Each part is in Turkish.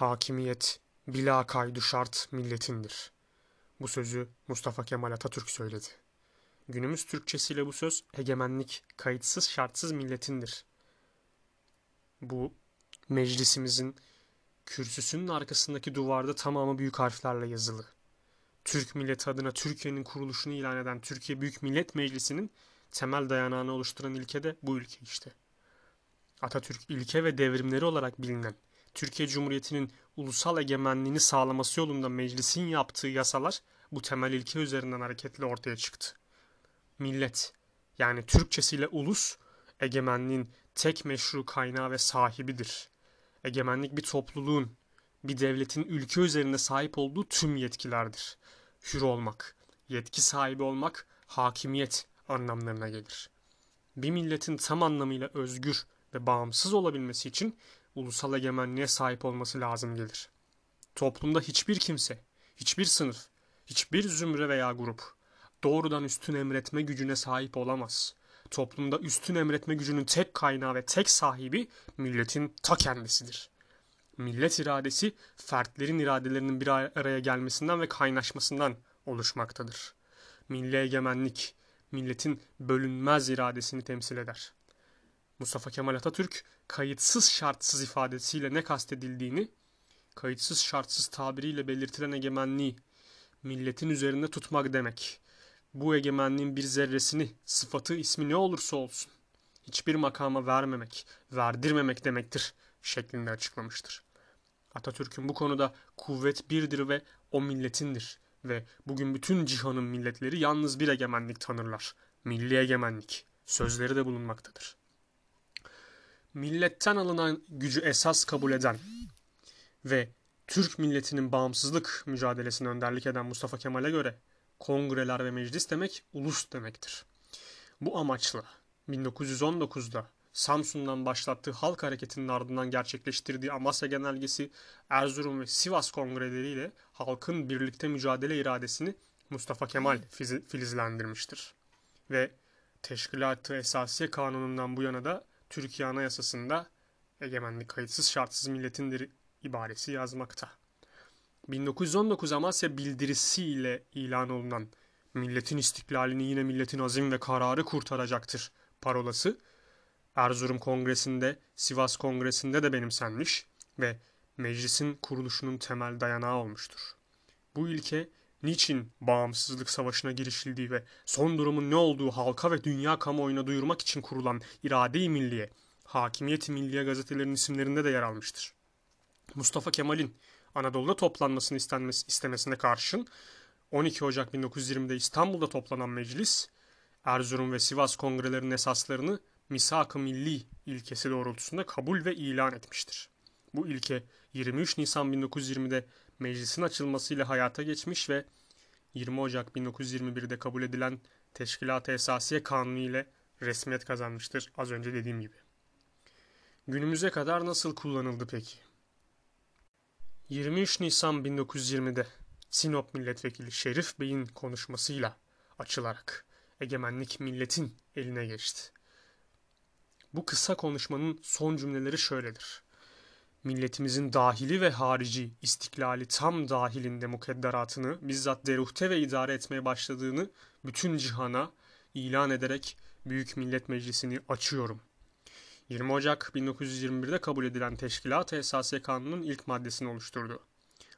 Hakimiyet bila kaydu şart milletindir. Bu sözü Mustafa Kemal Atatürk söyledi. Günümüz Türkçesiyle bu söz egemenlik kayıtsız şartsız milletindir. Bu meclisimizin kürsüsünün arkasındaki duvarda tamamı büyük harflerle yazılı. Türk milleti adına Türkiye'nin kuruluşunu ilan eden Türkiye Büyük Millet Meclisi'nin temel dayanağını oluşturan ilke de bu ilke işte. Atatürk ilke ve devrimleri olarak bilinen Türkiye Cumhuriyeti'nin ulusal egemenliğini sağlaması yolunda meclisin yaptığı yasalar bu temel ilke üzerinden hareketle ortaya çıktı. Millet yani Türkçesiyle ulus egemenliğin tek meşru kaynağı ve sahibidir. Egemenlik bir topluluğun, bir devletin ülke üzerinde sahip olduğu tüm yetkilerdir. Hür olmak, yetki sahibi olmak, hakimiyet anlamlarına gelir. Bir milletin tam anlamıyla özgür ve bağımsız olabilmesi için ulusal egemenliğe sahip olması lazım gelir. Toplumda hiçbir kimse, hiçbir sınıf, hiçbir zümre veya grup doğrudan üstün emretme gücüne sahip olamaz. Toplumda üstün emretme gücünün tek kaynağı ve tek sahibi milletin ta kendisidir. Millet iradesi fertlerin iradelerinin bir araya gelmesinden ve kaynaşmasından oluşmaktadır. Milli egemenlik milletin bölünmez iradesini temsil eder. Mustafa Kemal Atatürk kayıtsız şartsız ifadesiyle ne kastedildiğini, kayıtsız şartsız tabiriyle belirtilen egemenliği milletin üzerinde tutmak demek. Bu egemenliğin bir zerresini, sıfatı, ismi ne olursa olsun hiçbir makama vermemek, verdirmemek demektir şeklinde açıklamıştır. Atatürk'ün bu konuda kuvvet birdir ve o milletindir ve bugün bütün cihanın milletleri yalnız bir egemenlik tanırlar. Milli egemenlik. Sözleri de bulunmaktadır milletten alınan gücü esas kabul eden ve Türk milletinin bağımsızlık mücadelesine önderlik eden Mustafa Kemal'e göre kongreler ve meclis demek ulus demektir. Bu amaçla 1919'da Samsun'dan başlattığı halk hareketinin ardından gerçekleştirdiği Amasya Genelgesi, Erzurum ve Sivas kongreleriyle halkın birlikte mücadele iradesini Mustafa Kemal filizlendirmiştir. Ve Teşkilat-ı Esasiye Kanunu'ndan bu yana da Türkiye Anayasası'nda egemenlik kayıtsız şartsız milletindir ibaresi yazmakta. 1919 Amasya bildirisi ile ilan olunan milletin istiklalini yine milletin azim ve kararı kurtaracaktır parolası Erzurum Kongresi'nde, Sivas Kongresi'nde de benimsenmiş ve meclisin kuruluşunun temel dayanağı olmuştur. Bu ilke niçin bağımsızlık savaşına girişildiği ve son durumun ne olduğu halka ve dünya kamuoyuna duyurmak için kurulan irade-i milliye, Hakimiyet-i Milliye gazetelerinin isimlerinde de yer almıştır. Mustafa Kemal'in Anadolu'da toplanmasını istenmesi, istemesine karşın 12 Ocak 1920'de İstanbul'da toplanan meclis, Erzurum ve Sivas kongrelerinin esaslarını Misak-ı Milli ilkesi doğrultusunda kabul ve ilan etmiştir. Bu ilke 23 Nisan 1920'de meclisin açılmasıyla hayata geçmiş ve 20 Ocak 1921'de kabul edilen Teşkilat-ı Esasiye Kanunu ile resmiyet kazanmıştır az önce dediğim gibi. Günümüze kadar nasıl kullanıldı peki? 23 Nisan 1920'de Sinop Milletvekili Şerif Bey'in konuşmasıyla açılarak egemenlik milletin eline geçti. Bu kısa konuşmanın son cümleleri şöyledir milletimizin dahili ve harici istiklali tam dahilinde mukedderatını bizzat deruhte ve idare etmeye başladığını bütün cihana ilan ederek Büyük Millet Meclisi'ni açıyorum. 20 Ocak 1921'de kabul edilen Teşkilat-ı Esasiye Kanunu'nun ilk maddesini oluşturdu.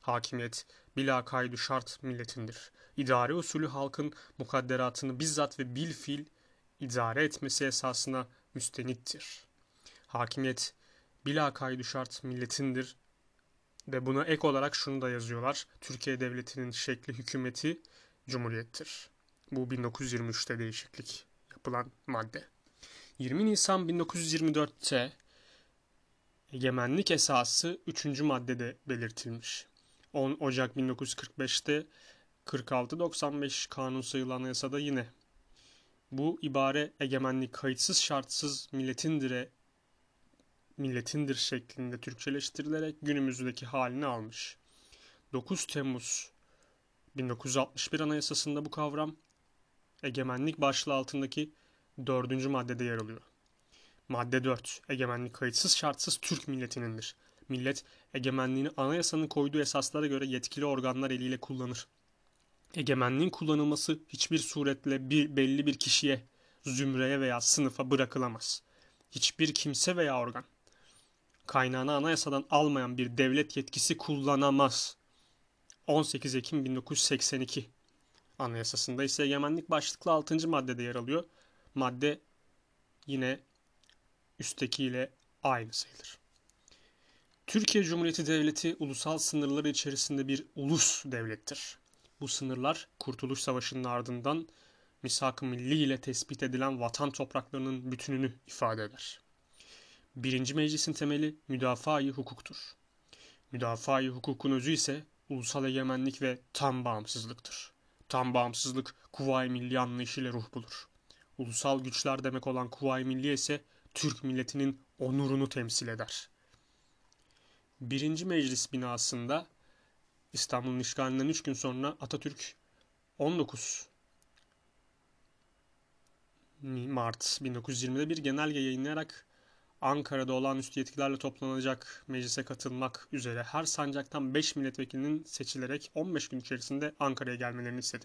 Hakimiyet bila kaydu şart milletindir. İdare usulü halkın mukadderatını bizzat ve bil fil idare etmesi esasına müstenittir. Hakimiyet bila kaydı şart milletindir. Ve buna ek olarak şunu da yazıyorlar. Türkiye Devleti'nin şekli hükümeti cumhuriyettir. Bu 1923'te değişiklik yapılan madde. 20 Nisan 1924'te egemenlik esası 3. maddede belirtilmiş. 10 Ocak 1945'te 46-95 kanun sayılan yasada yine bu ibare egemenlik kayıtsız şartsız milletindir'e milletindir şeklinde Türkçeleştirilerek günümüzdeki halini almış. 9 Temmuz 1961 Anayasası'nda bu kavram egemenlik başlığı altındaki dördüncü maddede yer alıyor. Madde 4. Egemenlik kayıtsız şartsız Türk milletinindir. Millet egemenliğini anayasanın koyduğu esaslara göre yetkili organlar eliyle kullanır. Egemenliğin kullanılması hiçbir suretle bir belli bir kişiye, zümreye veya sınıfa bırakılamaz. Hiçbir kimse veya organ kaynağını anayasadan almayan bir devlet yetkisi kullanamaz. 18 Ekim 1982 Anayasasında ise egemenlik başlıklı 6. maddede yer alıyor. Madde yine üsttekiyle aynı sayılır. Türkiye Cumhuriyeti Devleti ulusal sınırları içerisinde bir ulus devlettir. Bu sınırlar Kurtuluş Savaşı'nın ardından misak-ı milli ile tespit edilen vatan topraklarının bütününü ifade eder. Birinci meclisin temeli müdafaa-i hukuktur. Müdafaa-i hukukun özü ise ulusal egemenlik ve tam bağımsızlıktır. Tam bağımsızlık Kuvayi Milli anlayışıyla ruh bulur. Ulusal güçler demek olan Kuvayi Milli ise Türk milletinin onurunu temsil eder. Birinci Meclis binasında İstanbul'un işgalinden 3 gün sonra Atatürk 19 Mart 1920'de bir genelge yayınlayarak Ankara'da olağanüstü yetkilerle toplanacak meclise katılmak üzere her sancaktan 5 milletvekilinin seçilerek 15 gün içerisinde Ankara'ya gelmelerini istedi.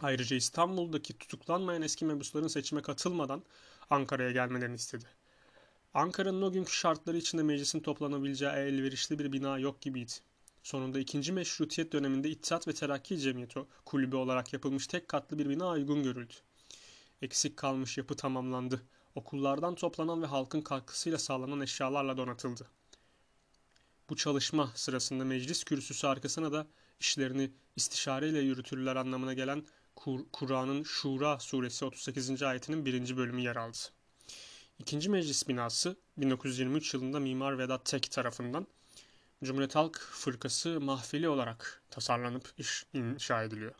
Ayrıca İstanbul'daki tutuklanmayan eski mebusların seçime katılmadan Ankara'ya gelmelerini istedi. Ankara'nın o günkü şartları içinde meclisin toplanabileceği elverişli bir bina yok gibiydi. Sonunda ikinci meşrutiyet döneminde İttihat ve Terakki Cemiyeti kulübü olarak yapılmış tek katlı bir bina uygun görüldü. Eksik kalmış yapı tamamlandı okullardan toplanan ve halkın katkısıyla sağlanan eşyalarla donatıldı. Bu çalışma sırasında meclis kürsüsü arkasına da işlerini istişareyle yürütürler anlamına gelen Kur Kur'an'ın Şura suresi 38. ayetinin birinci bölümü yer aldı. İkinci meclis binası 1923 yılında Mimar Vedat Tek tarafından Cumhuriyet Halk Fırkası mahfili olarak tasarlanıp inşa ediliyor.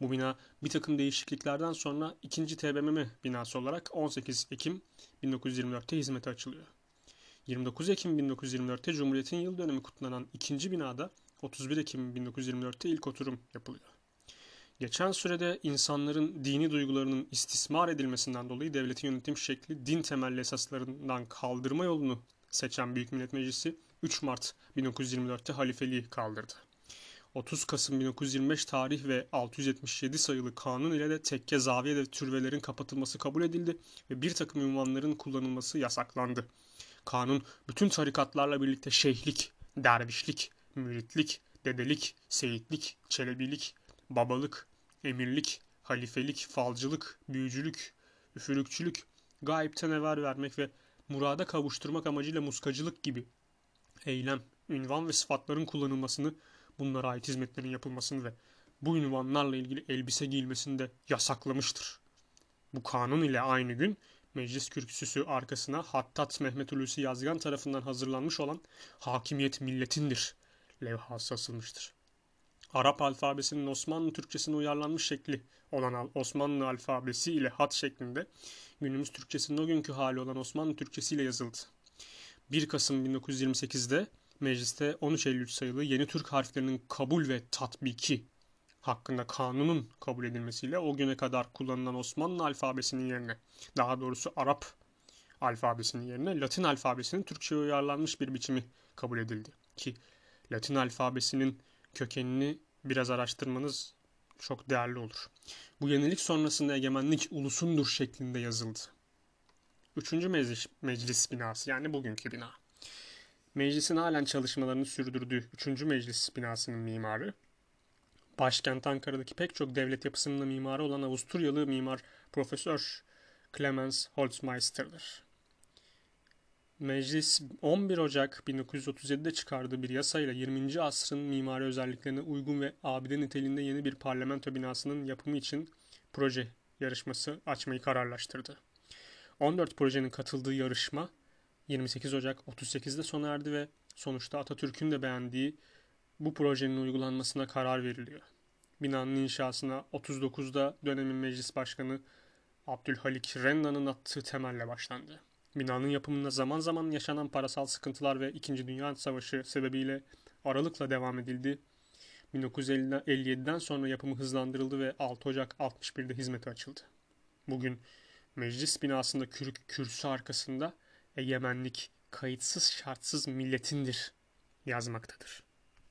Bu bina bir takım değişikliklerden sonra 2. TBMM binası olarak 18 Ekim 1924'te hizmete açılıyor. 29 Ekim 1924'te Cumhuriyet'in yıl dönümü kutlanan ikinci binada 31 Ekim 1924'te ilk oturum yapılıyor. Geçen sürede insanların dini duygularının istismar edilmesinden dolayı devletin yönetim şekli din temelli esaslarından kaldırma yolunu seçen Büyük Millet Meclisi 3 Mart 1924'te halifeliği kaldırdı. 30 Kasım 1925 tarih ve 677 sayılı kanun ile de tekke, zaviye ve türvelerin kapatılması kabul edildi ve bir takım ünvanların kullanılması yasaklandı. Kanun bütün tarikatlarla birlikte şeyhlik, dervişlik, müritlik, dedelik, seyitlik, çelebilik, babalık, emirlik, halifelik, falcılık, büyücülük, üfürükçülük, gayipten ever vermek ve murada kavuşturmak amacıyla muskacılık gibi eylem, ünvan ve sıfatların kullanılmasını bunlara ait hizmetlerin yapılmasını ve bu ünvanlarla ilgili elbise giyilmesini de yasaklamıştır. Bu kanun ile aynı gün meclis kürsüsü arkasına Hattat Mehmet Hulusi Yazgan tarafından hazırlanmış olan Hakimiyet Milletindir levhası asılmıştır. Arap alfabesinin Osmanlı Türkçesine uyarlanmış şekli olan Osmanlı alfabesi ile hat şeklinde günümüz Türkçesinin o günkü hali olan Osmanlı Türkçesi ile yazıldı. 1 Kasım 1928'de mecliste 1353 sayılı yeni Türk harflerinin kabul ve tatbiki hakkında kanunun kabul edilmesiyle o güne kadar kullanılan Osmanlı alfabesinin yerine daha doğrusu Arap alfabesinin yerine Latin alfabesinin Türkçe'ye uyarlanmış bir biçimi kabul edildi. Ki Latin alfabesinin kökenini biraz araştırmanız çok değerli olur. Bu yenilik sonrasında egemenlik ulusundur şeklinde yazıldı. Üçüncü meclis, meclis binası yani bugünkü bina. Meclisin halen çalışmalarını sürdürdüğü 3. Meclis binasının mimarı, başkent Ankara'daki pek çok devlet yapısının mimarı olan Avusturyalı mimar Profesör Clemens Holzmeister'dır. Meclis 11 Ocak 1937'de çıkardığı bir yasayla 20. asrın mimari özelliklerine uygun ve abide niteliğinde yeni bir parlamento binasının yapımı için proje yarışması açmayı kararlaştırdı. 14 projenin katıldığı yarışma 28 Ocak 38'de sona erdi ve sonuçta Atatürk'ün de beğendiği bu projenin uygulanmasına karar veriliyor. Binanın inşasına 39'da dönemin meclis başkanı Abdülhalik Renna'nın attığı temelle başlandı. Binanın yapımında zaman zaman yaşanan parasal sıkıntılar ve 2. Dünya Savaşı sebebiyle aralıkla devam edildi. 1957'den sonra yapımı hızlandırıldı ve 6 Ocak 61'de hizmete açıldı. Bugün meclis binasında kürk kürsü arkasında egemenlik, kayıtsız şartsız milletindir yazmaktadır.